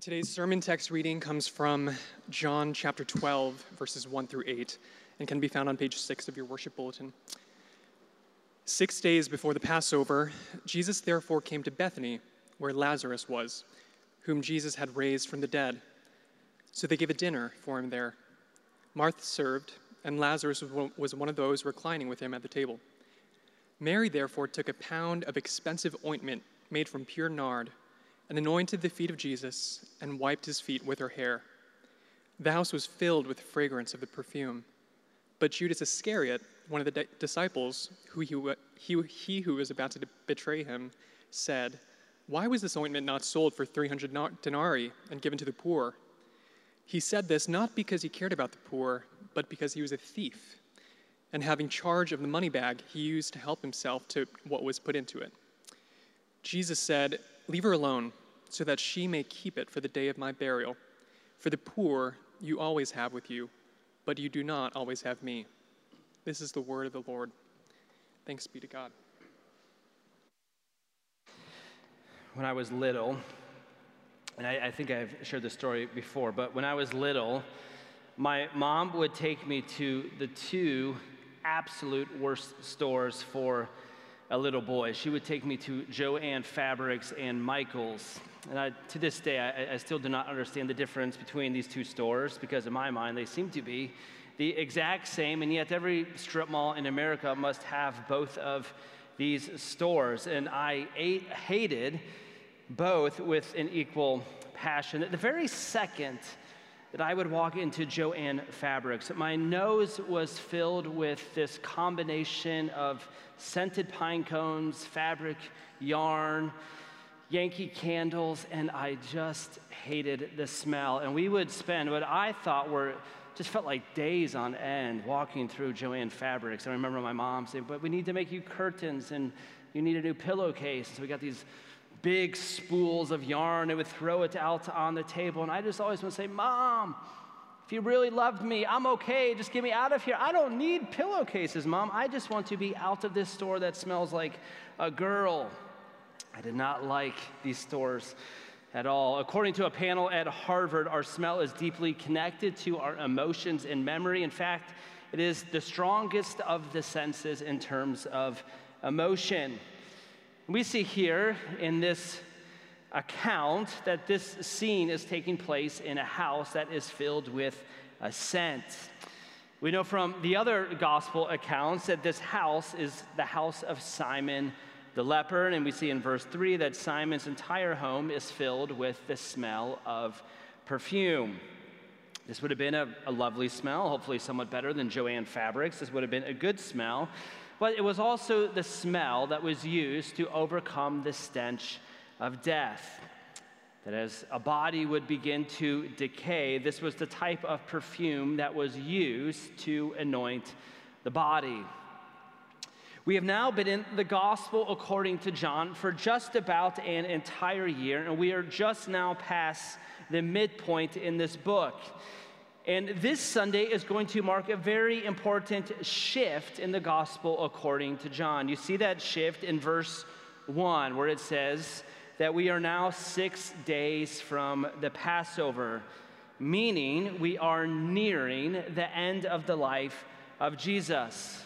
Today's sermon text reading comes from John chapter 12, verses 1 through 8, and can be found on page 6 of your worship bulletin. Six days before the Passover, Jesus therefore came to Bethany, where Lazarus was, whom Jesus had raised from the dead. So they gave a dinner for him there. Martha served, and Lazarus was one of those reclining with him at the table. Mary therefore took a pound of expensive ointment made from pure nard and anointed the feet of Jesus and wiped his feet with her hair. The house was filled with the fragrance of the perfume. But Judas Iscariot, one of the di- disciples, who he, he, he who was about to betray him, said, Why was this ointment not sold for 300 denarii and given to the poor? He said this not because he cared about the poor, but because he was a thief. And having charge of the money bag, he used to help himself to what was put into it. Jesus said, Leave her alone, so that she may keep it for the day of my burial. For the poor you always have with you, but you do not always have me. This is the word of the Lord. Thanks be to God. When I was little, and I, I think I've shared this story before, but when I was little, my mom would take me to the two absolute worst stores for a little boy. She would take me to Jo-Ann Fabrics and Michael's. And I, to this day, I, I, still do not understand the difference between these two stores because, in my mind, they seem to be the exact same, and yet every strip mall in America must have both of these stores. And I ate, hated both with an equal passion. The very second that I would walk into Jo-Ann Fabrics. My nose was filled with this combination of scented pine cones, fabric, yarn, Yankee candles, and I just hated the smell. And we would spend what I thought were just felt like days on end walking through Jo-Ann Fabrics. I remember my mom saying, But we need to make you curtains and you need a new pillowcase. So we got these big spools of yarn and would throw it out on the table. And I just always want to say, Mom, if you really loved me, I'm okay. Just get me out of here. I don't need pillowcases, Mom. I just want to be out of this store that smells like a girl. I did not like these stores at all. According to a panel at Harvard, our smell is deeply connected to our emotions and memory. In fact, it is the strongest of the senses in terms of emotion. We see here in this account that this scene is taking place in a house that is filled with a scent. We know from the other gospel accounts that this house is the house of Simon the leper, and we see in verse 3 that Simon's entire home is filled with the smell of perfume. This would have been a, a lovely smell, hopefully somewhat better than Jo-Ann Fabrics. This would have been a good smell but it was also the smell that was used to overcome the stench of death. That as a body would begin to decay, this was the type of perfume that was used to anoint the body. We have now been in the gospel according to John for just about an entire year, and we are just now past the midpoint in this book. And this Sunday is going to mark a very important shift in the gospel according to John. You see that shift in verse 1, where it says that we are now six days from the Passover, meaning we are nearing the end of the life of Jesus.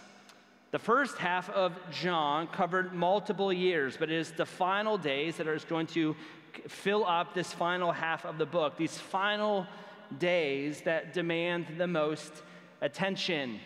The first half of John covered multiple years, but it is the final days that are going to fill up this final half of the book, these final days that demand the most attention.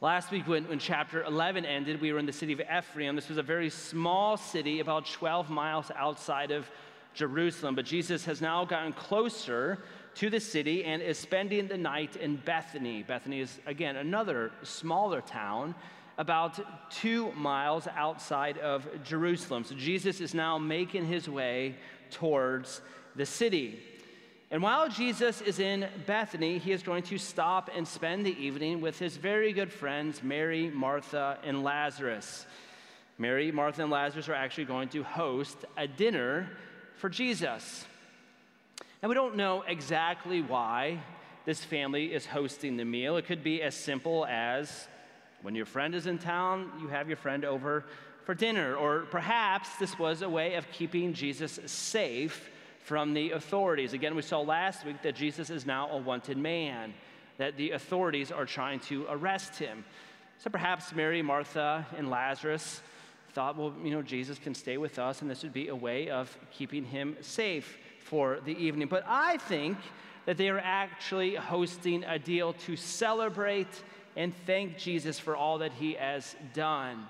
Last week, when, when chapter 11 ended, we were in the city of Ephraim. This was a very small city, about 12 miles outside of Jerusalem. But Jesus has now gotten closer to the city and is spending the night in Bethany. Bethany is, again, another smaller town about two miles outside of Jerusalem. So Jesus is now making his way towards the city. And while Jesus is in Bethany, he is going to stop and spend the evening with his very good friends, Mary, Martha, and Lazarus. Mary, Martha, and Lazarus are actually going to host a dinner for Jesus. And we don't know exactly why this family is hosting the meal. It could be as simple as when your friend is in town, you have your friend over for dinner. Or perhaps this was a way of keeping Jesus safe from the authorities. Again, we saw last week that Jesus is now a wanted man, that the authorities are trying to arrest him. So perhaps Mary, Martha, and Lazarus thought, well, you know, Jesus can stay with us, and this would be a way of keeping him safe for the evening. But I think that they are actually hosting a deal to celebrate and thank Jesus for all that he has done.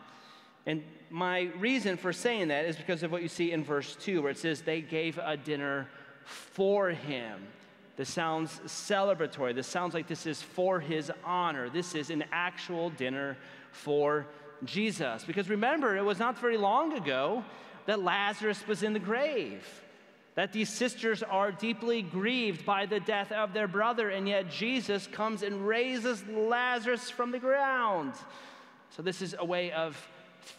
And my reason for saying that is because of what you see in verse 2, where it says, They gave a dinner for him. This sounds celebratory. This sounds like this is for his honor. This is an actual dinner for Jesus. Because remember, it was not very long ago that Lazarus was in the grave that these sisters are deeply grieved by the death of their brother, and yet Jesus comes and raises Lazarus from the ground. So, this is a way of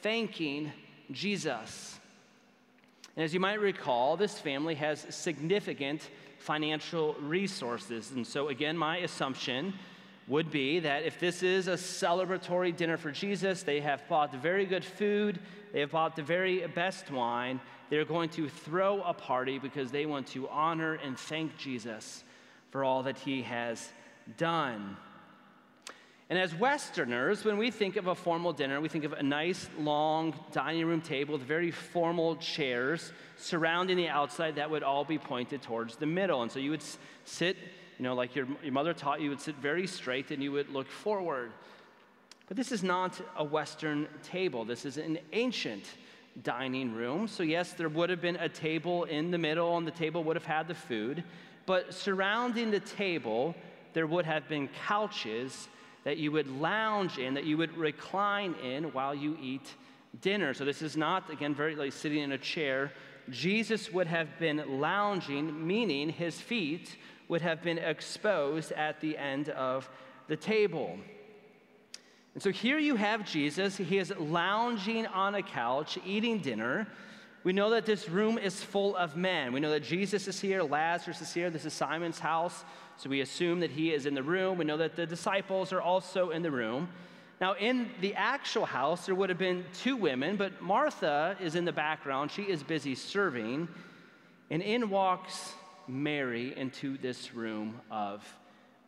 thanking Jesus. And as you might recall, this family has significant financial resources. And so, again, my assumption would be that if this is a celebratory dinner for Jesus, they have bought very good food, they have bought the very best wine, they're going to throw a party because they want to honor and thank Jesus for all that he has done. And as Westerners, when we think of a formal dinner, we think of a nice long dining room table with very formal chairs surrounding the outside that would all be pointed towards the middle. And so you would sit, you know, like your, your mother taught you, would sit very straight and you would look forward. But this is not a Western table, this is an ancient dining room. So, yes, there would have been a table in the middle, and the table would have had the food. But surrounding the table, there would have been couches that you would lounge in, that you would recline in while you eat dinner. So, this is not, again, very like sitting in a chair. Jesus would have been lounging, meaning his feet would have been exposed at the end of the table. And so here you have Jesus. He is lounging on a couch, eating dinner. We know that this room is full of men. We know that Jesus is here, Lazarus is here. This is Simon's house. So we assume that he is in the room. We know that the disciples are also in the room. Now, in the actual house, there would have been two women, but Martha is in the background. She is busy serving. And in walks Mary into this room of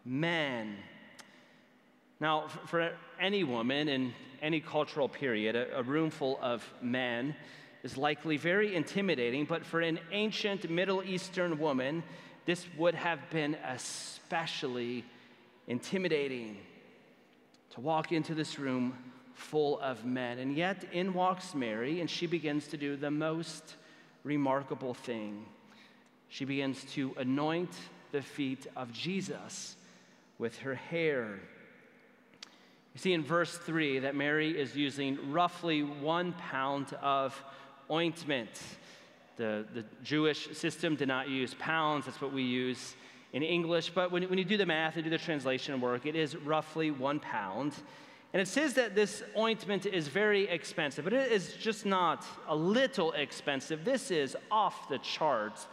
men. Now, for any woman in any cultural period, a, room full of men is likely very intimidating, but for an ancient Middle Eastern woman, this would have been especially intimidating to walk into this room full of men. And yet, in walks Mary, and she begins to do the most remarkable thing. She begins to anoint the feet of Jesus with her hair. You see in verse 3 that Mary is using roughly one pound of ointment. The, the Jewish system did not use pounds, that's what we use in English. But when, when you do the math and do the translation work, it is roughly one pound. And it says that this ointment is very expensive, but it is just not a little expensive. This is off the charts,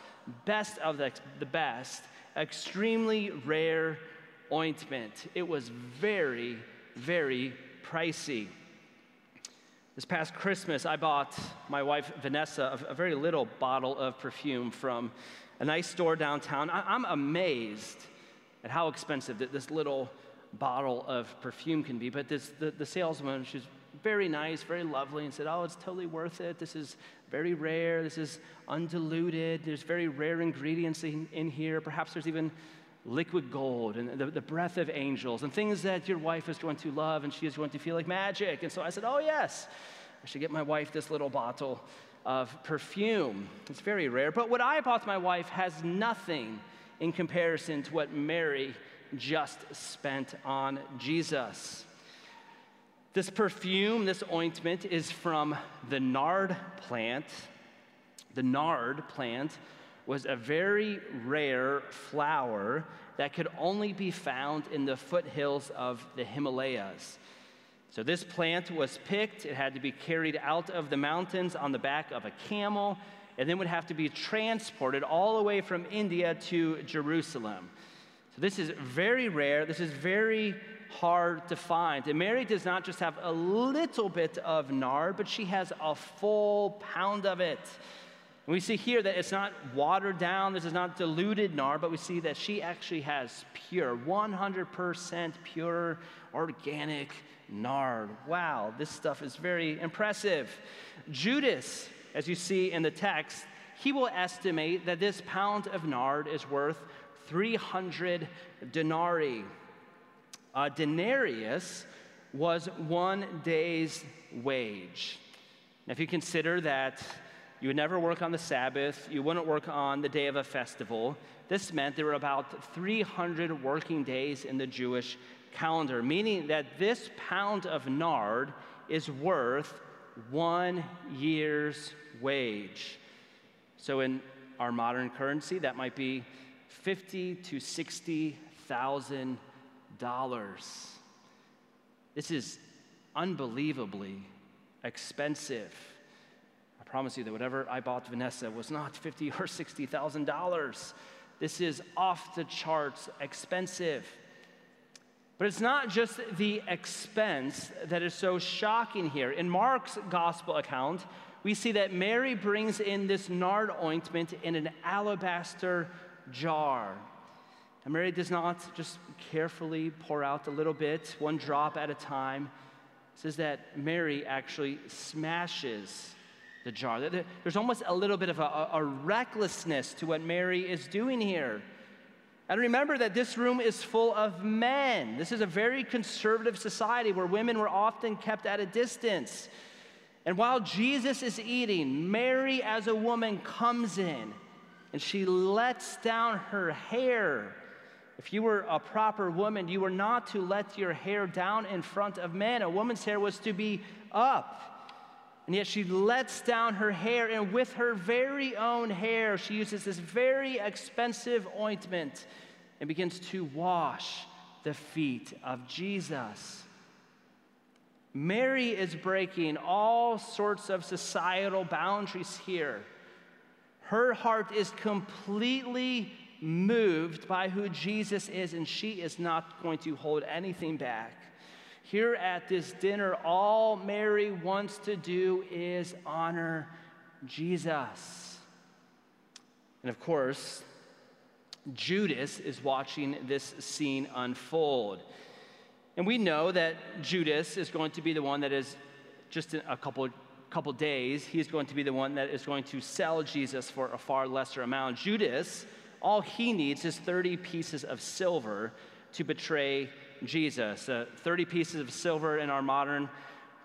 best of the, the best, extremely rare ointment. It was very very pricey. This past Christmas, I bought my wife Vanessa a, very little bottle of perfume from a nice store downtown. I, am amazed at how expensive that this little bottle of perfume can be. But this, the, the salesman, she's very nice, very lovely, and said, Oh, it's totally worth it. This is very rare. This is undiluted. There's very rare ingredients in, in here. Perhaps there's even liquid gold and the, the breath of angels and things that your wife is going to love and she is going to feel like magic. And so I said, Oh, yes, I should get my wife this little bottle of perfume. It's very rare. But what I bought my wife has nothing in comparison to what Mary just spent on Jesus. This perfume, this ointment, is from the nard plant. The nard plant was a very rare flower that could only be found in the foothills of the Himalayas. So, this plant was picked, it had to be carried out of the mountains on the back of a camel, and then would have to be transported all the way from India to Jerusalem. So, this is very rare, this is very hard to find. And Mary does not just have a little bit of nard, but she has a full pound of it. We see here that it's not watered down, this is not diluted nard, but we see that she actually has pure, 100% pure, organic nard. Wow, this stuff is very impressive. Judas, as you see in the text, he will estimate that this pound of nard is worth 300 denarii. A denarius was one day's wage. Now, if you consider that you would never work on the Sabbath, you wouldn't work on the day of a festival, this meant there were about 300 working days in the Jewish calendar, meaning that this pound of nard is worth one year's wage. So in our modern currency, that might be fifty to sixty thousand dollars. This is unbelievably expensive. Promise you that whatever I bought Vanessa was not fifty or sixty thousand dollars. This is off the charts expensive. But it's not just the expense that is so shocking here. In Mark's gospel account, we see that Mary brings in this nard ointment in an alabaster jar. And Mary does not just carefully pour out a little bit, one drop at a time. It says that Mary actually smashes the jar. There's almost a little bit of a, a recklessness to what Mary is doing here. And remember that this room is full of men. This is a very conservative society where women were often kept at a distance. And while Jesus is eating, Mary, as a woman, comes in and she lets down her hair. If you were a proper woman, you were not to let your hair down in front of men. A woman's hair was to be up. And yet she lets down her hair, and with her very own hair, she uses this very expensive ointment and begins to wash the feet of Jesus. Mary is breaking all sorts of societal boundaries here. Her heart is completely moved by who Jesus is, and she is not going to hold anything back. Here at this dinner, all Mary wants to do is honor Jesus. And of course, Judas is watching this scene unfold. And we know that Judas is going to be the one that is just in a couple couple days, he's going to be the one that is going to sell Jesus for a far lesser amount. Judas, all he needs is 30 pieces of silver to betray Jesus. Uh, 30 pieces of silver in our modern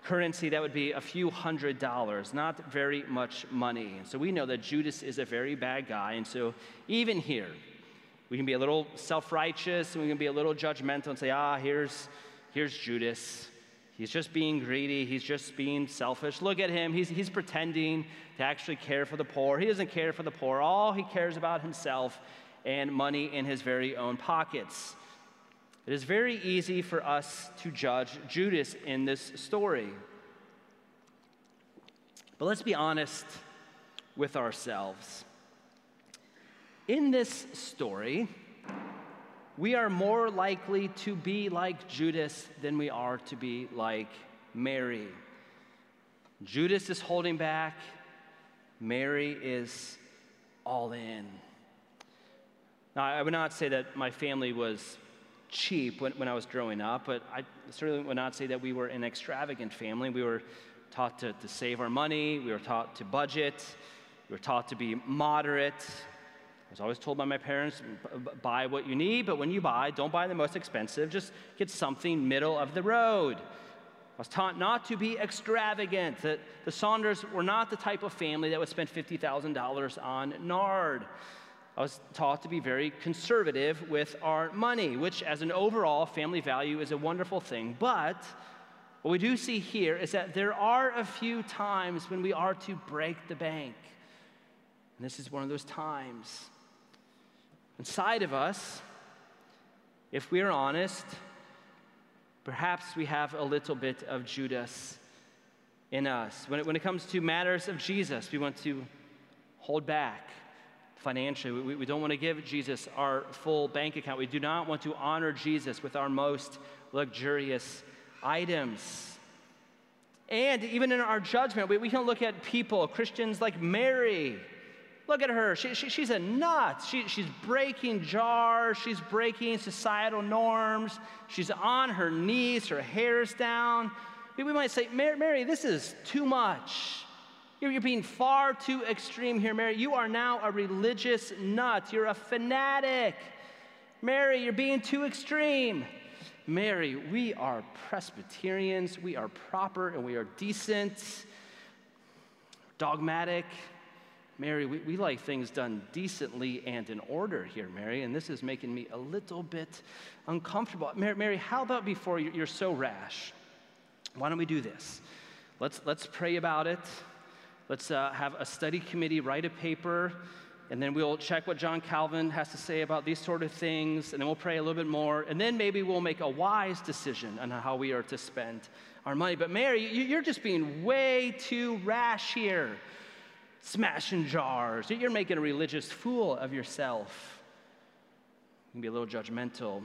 currency, that would be a few hundred dollars, not very much money. So we know that Judas is a very bad guy. And so even here, we can be a little self righteous and we can be a little judgmental and say, ah, here's, here's Judas. He's just being greedy. He's just being selfish. Look at him. He's, he's pretending to actually care for the poor. He doesn't care for the poor. All he cares about himself and money in his very own pockets. It is very easy for us to judge Judas in this story. But let's be honest with ourselves. In this story, we are more likely to be like Judas than we are to be like Mary. Judas is holding back, Mary is all in. Now, I would not say that my family was cheap when, when I was growing up, but I certainly would not say that we were an extravagant family. We were taught to, to save our money, we were taught to budget, we were taught to be moderate, I was always told by my parents, buy what you need, but when you buy, don't buy the most expensive, just get something middle of the road. I was taught not to be extravagant, that the Saunders were not the type of family that would spend $50,000 on nard. I was taught to be very conservative with our money, which, as an overall family value, is a wonderful thing. But what we do see here is that there are a few times when we are to break the bank. And this is one of those times. Inside of us, if we are honest, perhaps we have a little bit of Judas in us. When it, when it comes to matters of Jesus, we want to hold back financially. We, we don't want to give Jesus our full bank account. We do not want to honor Jesus with our most luxurious items. And even in our judgment, we, we can look at people, Christians like Mary, Look at her. She, she, she's a nut. She, she's breaking jars. She's breaking societal norms. She's on her knees. Her hair's down. We might say, Mary, Mary this is too much. You're, you're being far too extreme here, Mary. You are now a religious nut. You're a fanatic. Mary, you're being too extreme. Mary, we are Presbyterians. We are proper and we are decent, dogmatic. Mary, we, we like things done decently and in order here, Mary, and this is making me a little bit uncomfortable. Mary, Mary how about before you're so rash? Why don't we do this? Let's, let's pray about it. Let's uh, have a study committee write a paper, and then we'll check what John Calvin has to say about these sort of things, and then we'll pray a little bit more, and then maybe we'll make a wise decision on how we are to spend our money. But Mary, you're just being way too rash here smashing jars. You're making a religious fool of yourself. You can be a little judgmental.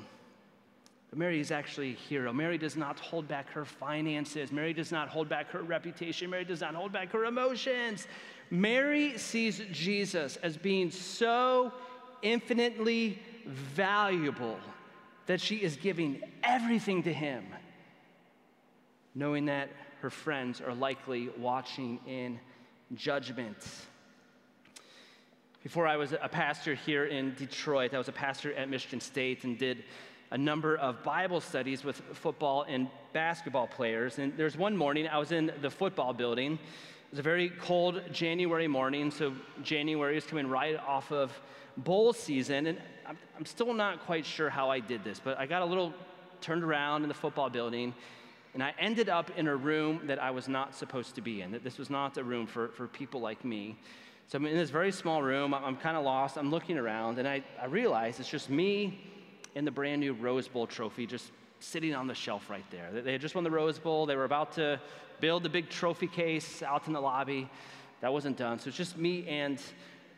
But Mary is actually a hero. Mary does not hold back her finances. Mary does not hold back her reputation. Mary does not hold back her emotions. Mary sees Jesus as being so infinitely valuable that she is giving everything to him, knowing that her friends are likely watching in judgment. Before I was a pastor here in Detroit, I was a pastor at Michigan State and did a number of Bible studies with football and basketball players. And there's one morning I was in the football building. It was a very cold January morning, so January is coming right off of bowl season. And I'm, I'm still not quite sure how I did this, but I got a little turned around in the football building and I ended up in a room that I was not supposed to be in, that this was not a room for, for people like me. So I'm in this very small room, I'm, I'm kind of lost, I'm looking around, and I, I realize it's just me and the brand new Rose Bowl trophy just sitting on the shelf right there. They had just won the Rose Bowl, they were about to build the big trophy case out in the lobby. That wasn't done, so it's just me and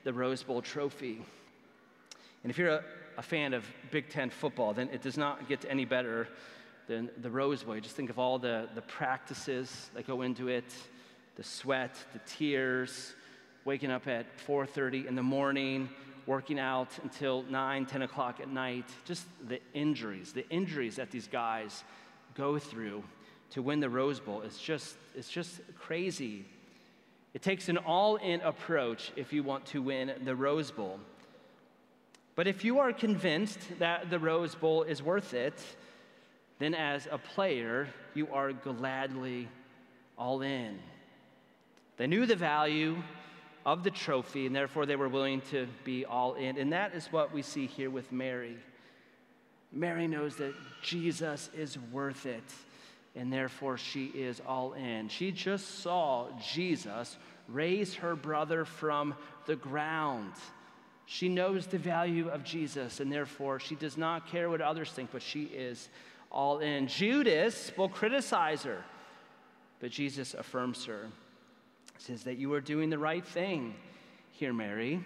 the Rose Bowl trophy. And if you're a, a fan of Big Ten football, then it does not get any better than the Rose Bowl. Just think of all the, the practices that go into it, the sweat, the tears, waking up at 4.30 in the morning, working out until 9, 10 o'clock at night. Just the injuries, the injuries that these guys go through to win the Rose Bowl. It's just, it's just crazy. It takes an all in approach if you want to win the Rose Bowl. But if you are convinced that the Rose Bowl is worth it, then as a player, you are gladly all in. They knew the value of the trophy, and therefore they were willing to be all in. And that is what we see here with Mary. Mary knows that Jesus is worth it, and therefore she is all in. She just saw Jesus raise her brother from the ground. She knows the value of Jesus, and therefore she does not care what others think, but she is all in. Judas will criticize her, but Jesus affirms her. Says that you are doing the right thing here, Mary,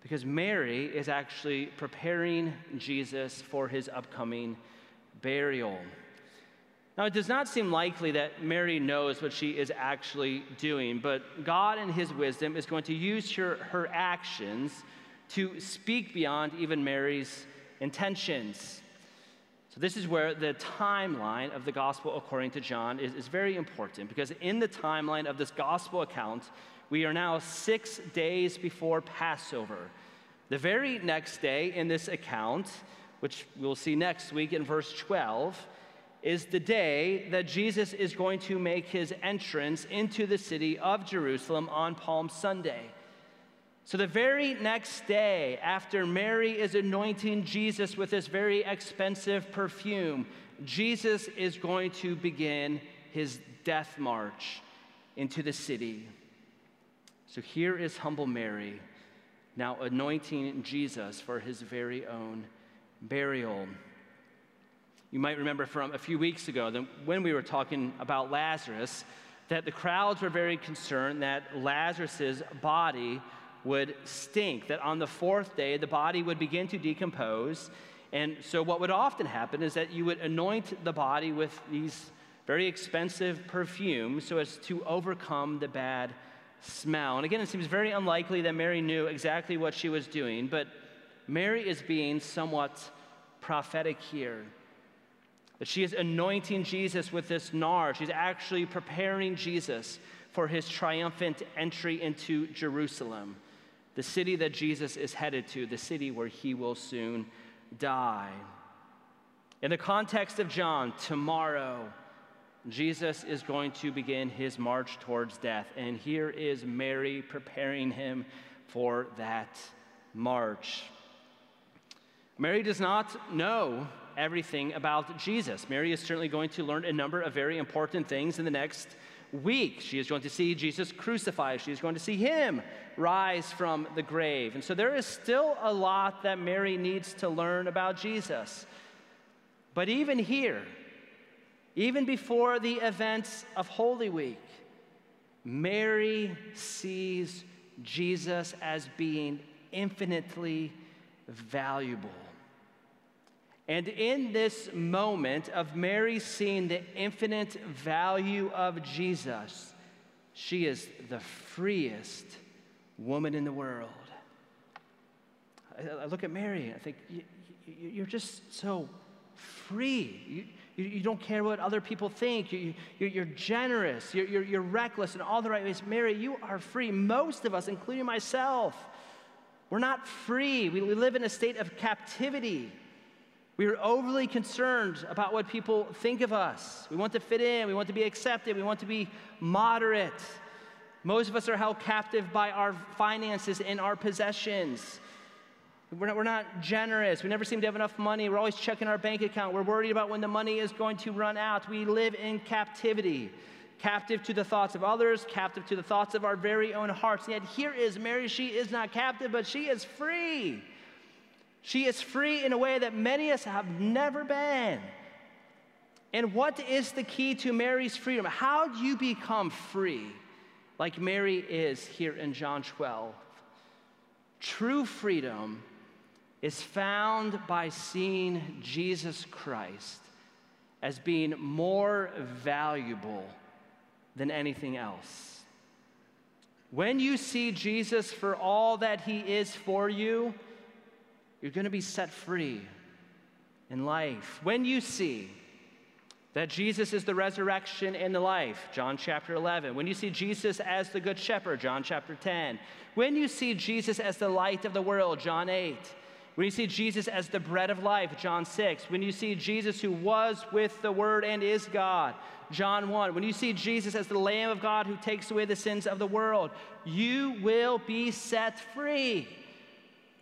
because Mary is actually preparing Jesus for his upcoming burial. Now, it does not seem likely that Mary knows what she is actually doing, but God, in His wisdom, is going to use her, her actions to speak beyond even Mary's intentions. So, this is where the timeline of the gospel according to John is, is very important because in the timeline of this gospel account, we are now six days before Passover. The very next day in this account, which we'll see next week in verse 12, is the day that Jesus is going to make his entrance into the city of Jerusalem on Palm Sunday. So, the very next day, after Mary is anointing Jesus with this very expensive perfume, Jesus is going to begin his death march into the city. So, here is humble Mary now anointing Jesus for his very own burial. You might remember from a few weeks ago that when we were talking about Lazarus, that the crowds were very concerned that Lazarus's body would stink, that on the fourth day the body would begin to decompose. And so, what would often happen is that you would anoint the body with these very expensive perfumes so as to overcome the bad smell. And again, it seems very unlikely that Mary knew exactly what she was doing, but Mary is being somewhat prophetic here. That she is anointing Jesus with this nard. She's actually preparing Jesus for his triumphant entry into Jerusalem, the city that Jesus is headed to, the city where he will soon die. In the context of John, tomorrow, Jesus is going to begin his march towards death. And here is Mary preparing him for that march. Mary does not know everything about Jesus. Mary is certainly going to learn a number of very important things in the next week. She is going to see Jesus crucified. She is going to see him rise from the grave. And so there is still a lot that Mary needs to learn about Jesus. But even here, even before the events of Holy Week, Mary sees Jesus as being infinitely valuable. And in this moment of Mary seeing the infinite value of Jesus, she is the freest woman in the world. I, look at Mary and I think, you're just so free. You, you don't care what other people think. You, you, are generous. You're, you're, you're reckless in all the right ways. Mary, you are free. Most of us, including myself, we're not free. We live in a state of captivity. We are overly concerned about what people think of us. We want to fit in. We want to be accepted. We want to be moderate. Most of us are held captive by our finances and our possessions. We're not, we're not, generous. We never seem to have enough money. We're always checking our bank account. We're worried about when the money is going to run out. We live in captivity, captive to the thoughts of others, captive to the thoughts of our very own hearts. And yet, here is Mary. She is not captive, but she is free. She is free in a way that many of us have never been. And what is the key to Mary's freedom? How do you become free like Mary is here in John 12? True freedom is found by seeing Jesus Christ as being more valuable than anything else. When you see Jesus for all that he is for you, you're going to be set free in life. When you see that Jesus is the resurrection and the life, John chapter 11. When you see Jesus as the good shepherd, John chapter 10. When you see Jesus as the light of the world, John 8. When you see Jesus as the bread of life, John 6. When you see Jesus who was with the Word and is God, John 1. When you see Jesus as the Lamb of God who takes away the sins of the world, you will be set free.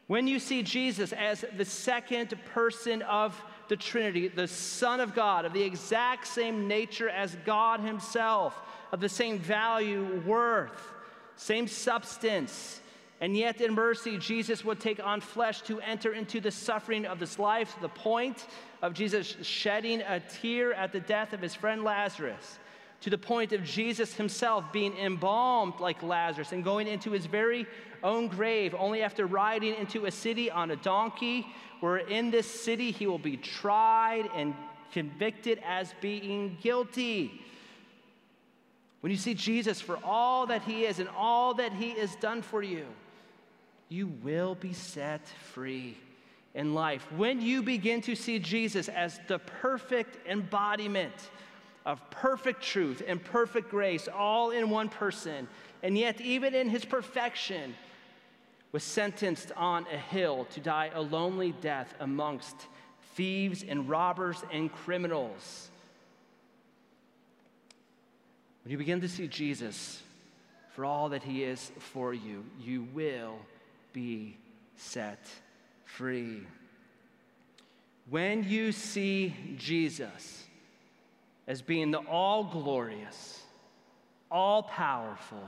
When you see Jesus as the second person of the Trinity, the Son of God, of the exact same nature as God Himself, of the same value, worth, same substance, and yet, in mercy, Jesus would take on flesh to enter into the suffering of this life the point of Jesus shedding a tear at the death of his friend Lazarus, to the point of Jesus himself being embalmed like Lazarus and going into his very own grave, only after riding into a city on a donkey, where in this city he will be tried and convicted as being guilty. When you see Jesus for all that he is and all that he has done for you, you will be set free in life. When you begin to see Jesus as the perfect embodiment of perfect truth and perfect grace, all in one person, and yet, even in his perfection, was sentenced on a hill to die a lonely death amongst thieves and robbers and criminals. When you begin to see Jesus for all that he is for you, you will be set free. When you see Jesus as being the all glorious, all powerful,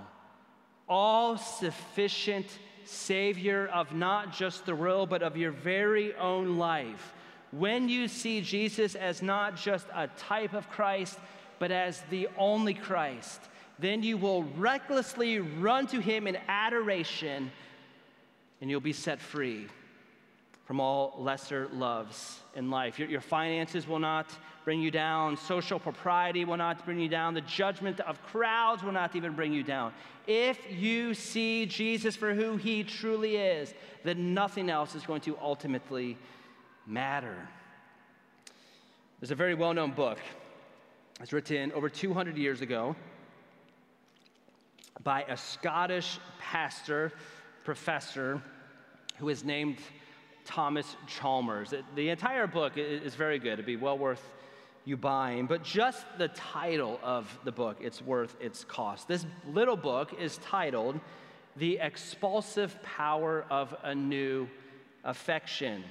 all sufficient Savior of not just the world, but of your very own life, when you see Jesus as not just a type of Christ, but as the only Christ, then you will recklessly run to him in adoration and you'll be set free from all lesser loves in life. Your, your, finances will not bring you down. Social propriety will not bring you down. The judgment of crowds will not even bring you down. If you see Jesus for who he truly is, then nothing else is going to ultimately matter. There's a very well known book. It's written over 200 years ago by a Scottish pastor, professor, who is named Thomas Chalmers. The entire book is very good. It'd be well worth you buying, but just the title of the book, it's worth its cost. This little book is titled The Expulsive Power of a New Affection.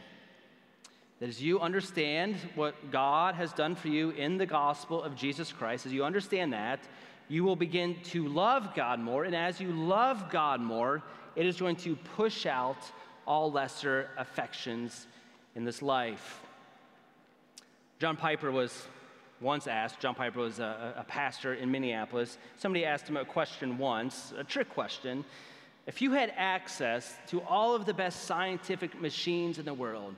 That as you understand what God has done for you in the gospel of Jesus Christ, as you understand that, you will begin to love God more. And as you love God more, it is going to push out all lesser affections in this life. John Piper was once asked, John Piper was a, a, pastor in Minneapolis. Somebody asked him a question once, a trick question. If you had access to all of the best scientific machines in the world,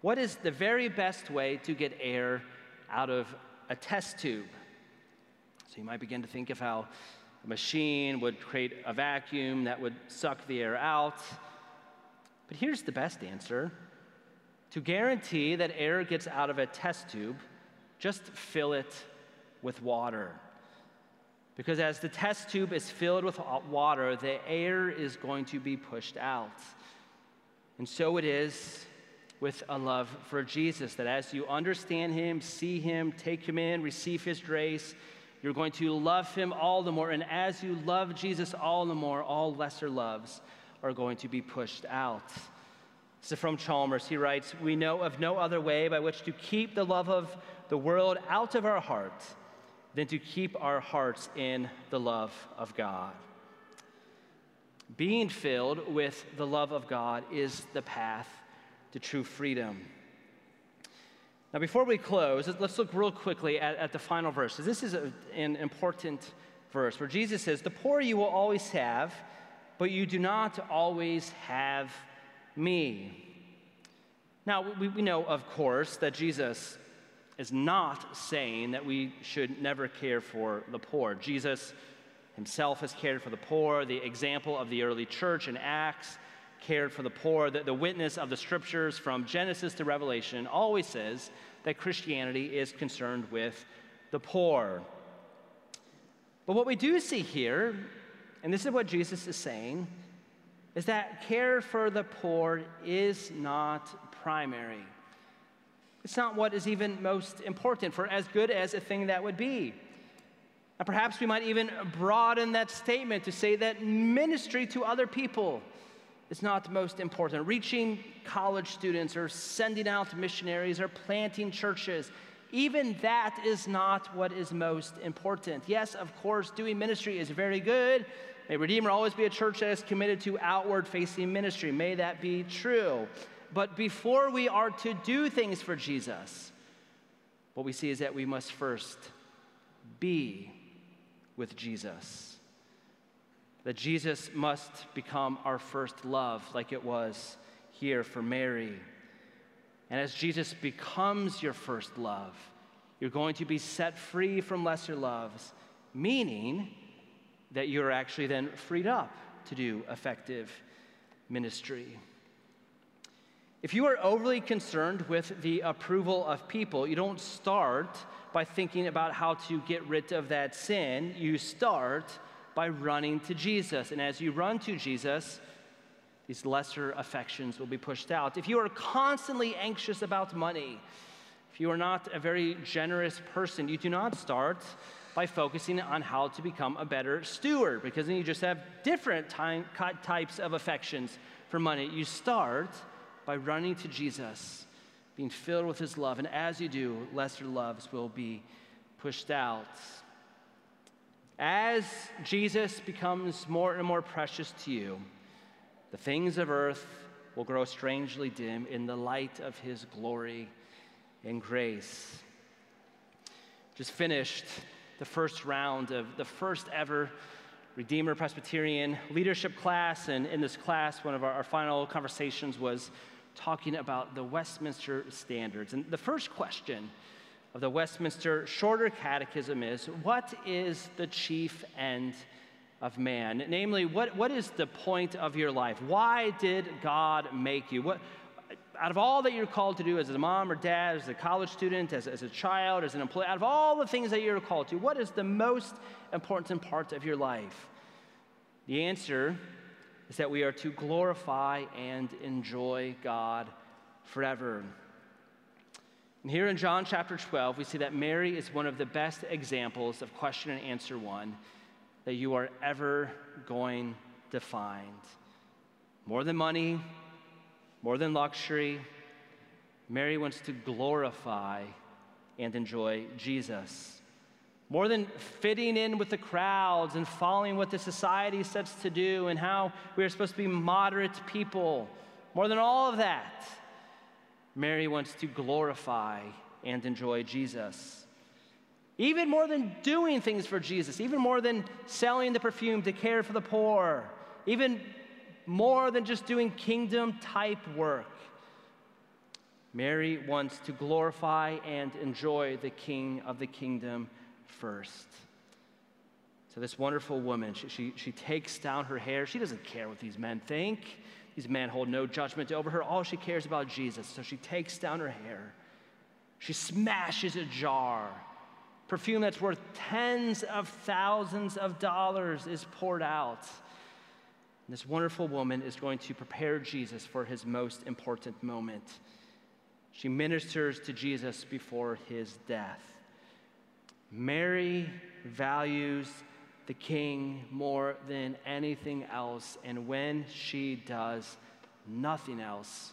what is the very best way to get air out of a test tube? So you might begin to think of how a machine would create a vacuum that would suck the air out. But here's the best answer to guarantee that air gets out of a test tube, just fill it with water. Because as the test tube is filled with water, the air is going to be pushed out. And so it is with a love for Jesus, that as you understand Him, see Him, take Him in, receive His grace, you're going to love Him all the more. And as you love Jesus all the more, all lesser loves are going to be pushed out. So from Chalmers, he writes, We know of no other way by which to keep the love of the world out of our hearts than to keep our hearts in the love of God. Being filled with the love of God is the path to true freedom. Now, before we close, let's look real quickly at, at the final verse. This is a, an important verse where Jesus says, The poor you will always have but you do not always have me. Now, we, we know, of course, that Jesus is not saying that we should never care for the poor. Jesus himself has cared for the poor. The example of the early church in Acts cared for the poor. The, the witness of the scriptures from Genesis to Revelation always says that Christianity is concerned with the poor. But what we do see here and this is what Jesus is saying, is that care for the poor is not primary. It's not what is even most important, for as good as a thing that would be. And perhaps we might even broaden that statement to say that ministry to other people is not most important. Reaching college students or sending out missionaries or planting churches, even that is not what is most important. Yes, of course, doing ministry is very good, May Redeemer always be a church that is committed to outward facing ministry. May that be true. But before we are to do things for Jesus, what we see is that we must first be with Jesus. That Jesus must become our first love, like it was here for Mary. And as Jesus becomes your first love, you're going to be set free from lesser loves, meaning that you're actually then freed up to do effective ministry. If you are overly concerned with the approval of people, you don't start by thinking about how to get rid of that sin. You start by running to Jesus. And as you run to Jesus, these lesser affections will be pushed out. If you are constantly anxious about money, if you are not a very generous person, you do not start by focusing on how to become a better steward, because then you just have different ty- types of affections for money. You start by running to Jesus, being filled with his love, and as you do, lesser loves will be pushed out. As Jesus becomes more and more precious to you, the things of earth will grow strangely dim in the light of his glory and grace. Just finished the first round of the first ever Redeemer Presbyterian leadership class. And in this class, one of our, our final conversations was talking about the Westminster Standards. And the first question of the Westminster Shorter Catechism is What is the chief end of man? Namely, what, what is the point of your life? Why did God make you? What, out of all that you're called to do as a mom or dad, as a college student, as, as a child, as an employee, out of all the things that you're called to, what is the most important part of your life? The answer is that we are to glorify and enjoy God forever. And here in John chapter 12, we see that Mary is one of the best examples of question and answer one that you are ever going to find. More than money, more than luxury, Mary wants to glorify and enjoy Jesus. More than fitting in with the crowds and following what the society sets to do and how we are supposed to be moderate people, more than all of that, Mary wants to glorify and enjoy Jesus. Even more than doing things for Jesus, even more than selling the perfume to care for the poor, even more than just doing kingdom type work. Mary wants to glorify and enjoy the King of the kingdom first. So, this wonderful woman, she, she, she, takes down her hair. She doesn't care what these men think. These men hold no judgment over her. All she cares about Jesus. So, she takes down her hair. She smashes a jar. Perfume that's worth tens of thousands of dollars is poured out. And this wonderful woman is going to prepare Jesus for his most important moment. She ministers to Jesus before his death. Mary values the king more than anything else, and when she does, nothing else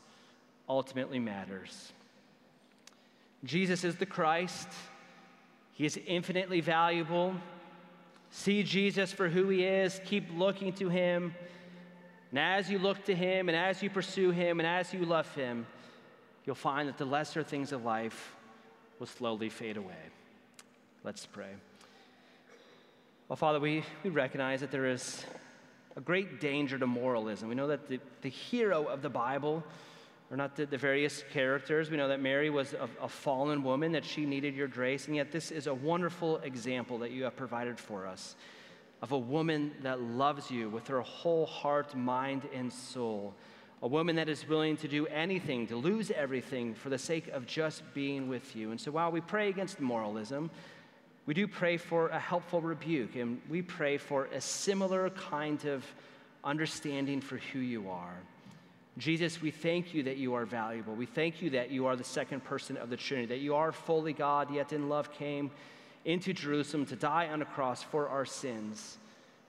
ultimately matters. Jesus is the Christ. He is infinitely valuable. See Jesus for who he is, keep looking to him. And as you look to Him and as you pursue Him and as you love Him, you'll find that the lesser things of life will slowly fade away. Let's pray. Well, Father, we, we recognize that there is a great danger to moralism. We know that the, the hero of the Bible are not the, the various characters. We know that Mary was a, a fallen woman, that she needed your grace, and yet this is a wonderful example that you have provided for us of a woman that loves you with her whole heart, mind, and soul. A woman that is willing to do anything, to lose everything for the sake of just being with you. And so while we pray against moralism, we do pray for a helpful rebuke, and we pray for a similar kind of understanding for who you are. Jesus, we thank you that you are valuable. We thank you that you are the second person of the Trinity, that you are fully God, yet in love came into Jerusalem to die on a cross for our sins.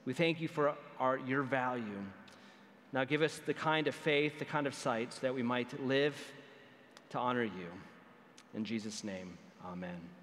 We thank you for our, your value. Now give us the kind of faith, the kind of sight, so that we might live to honor you. In Jesus' name, amen.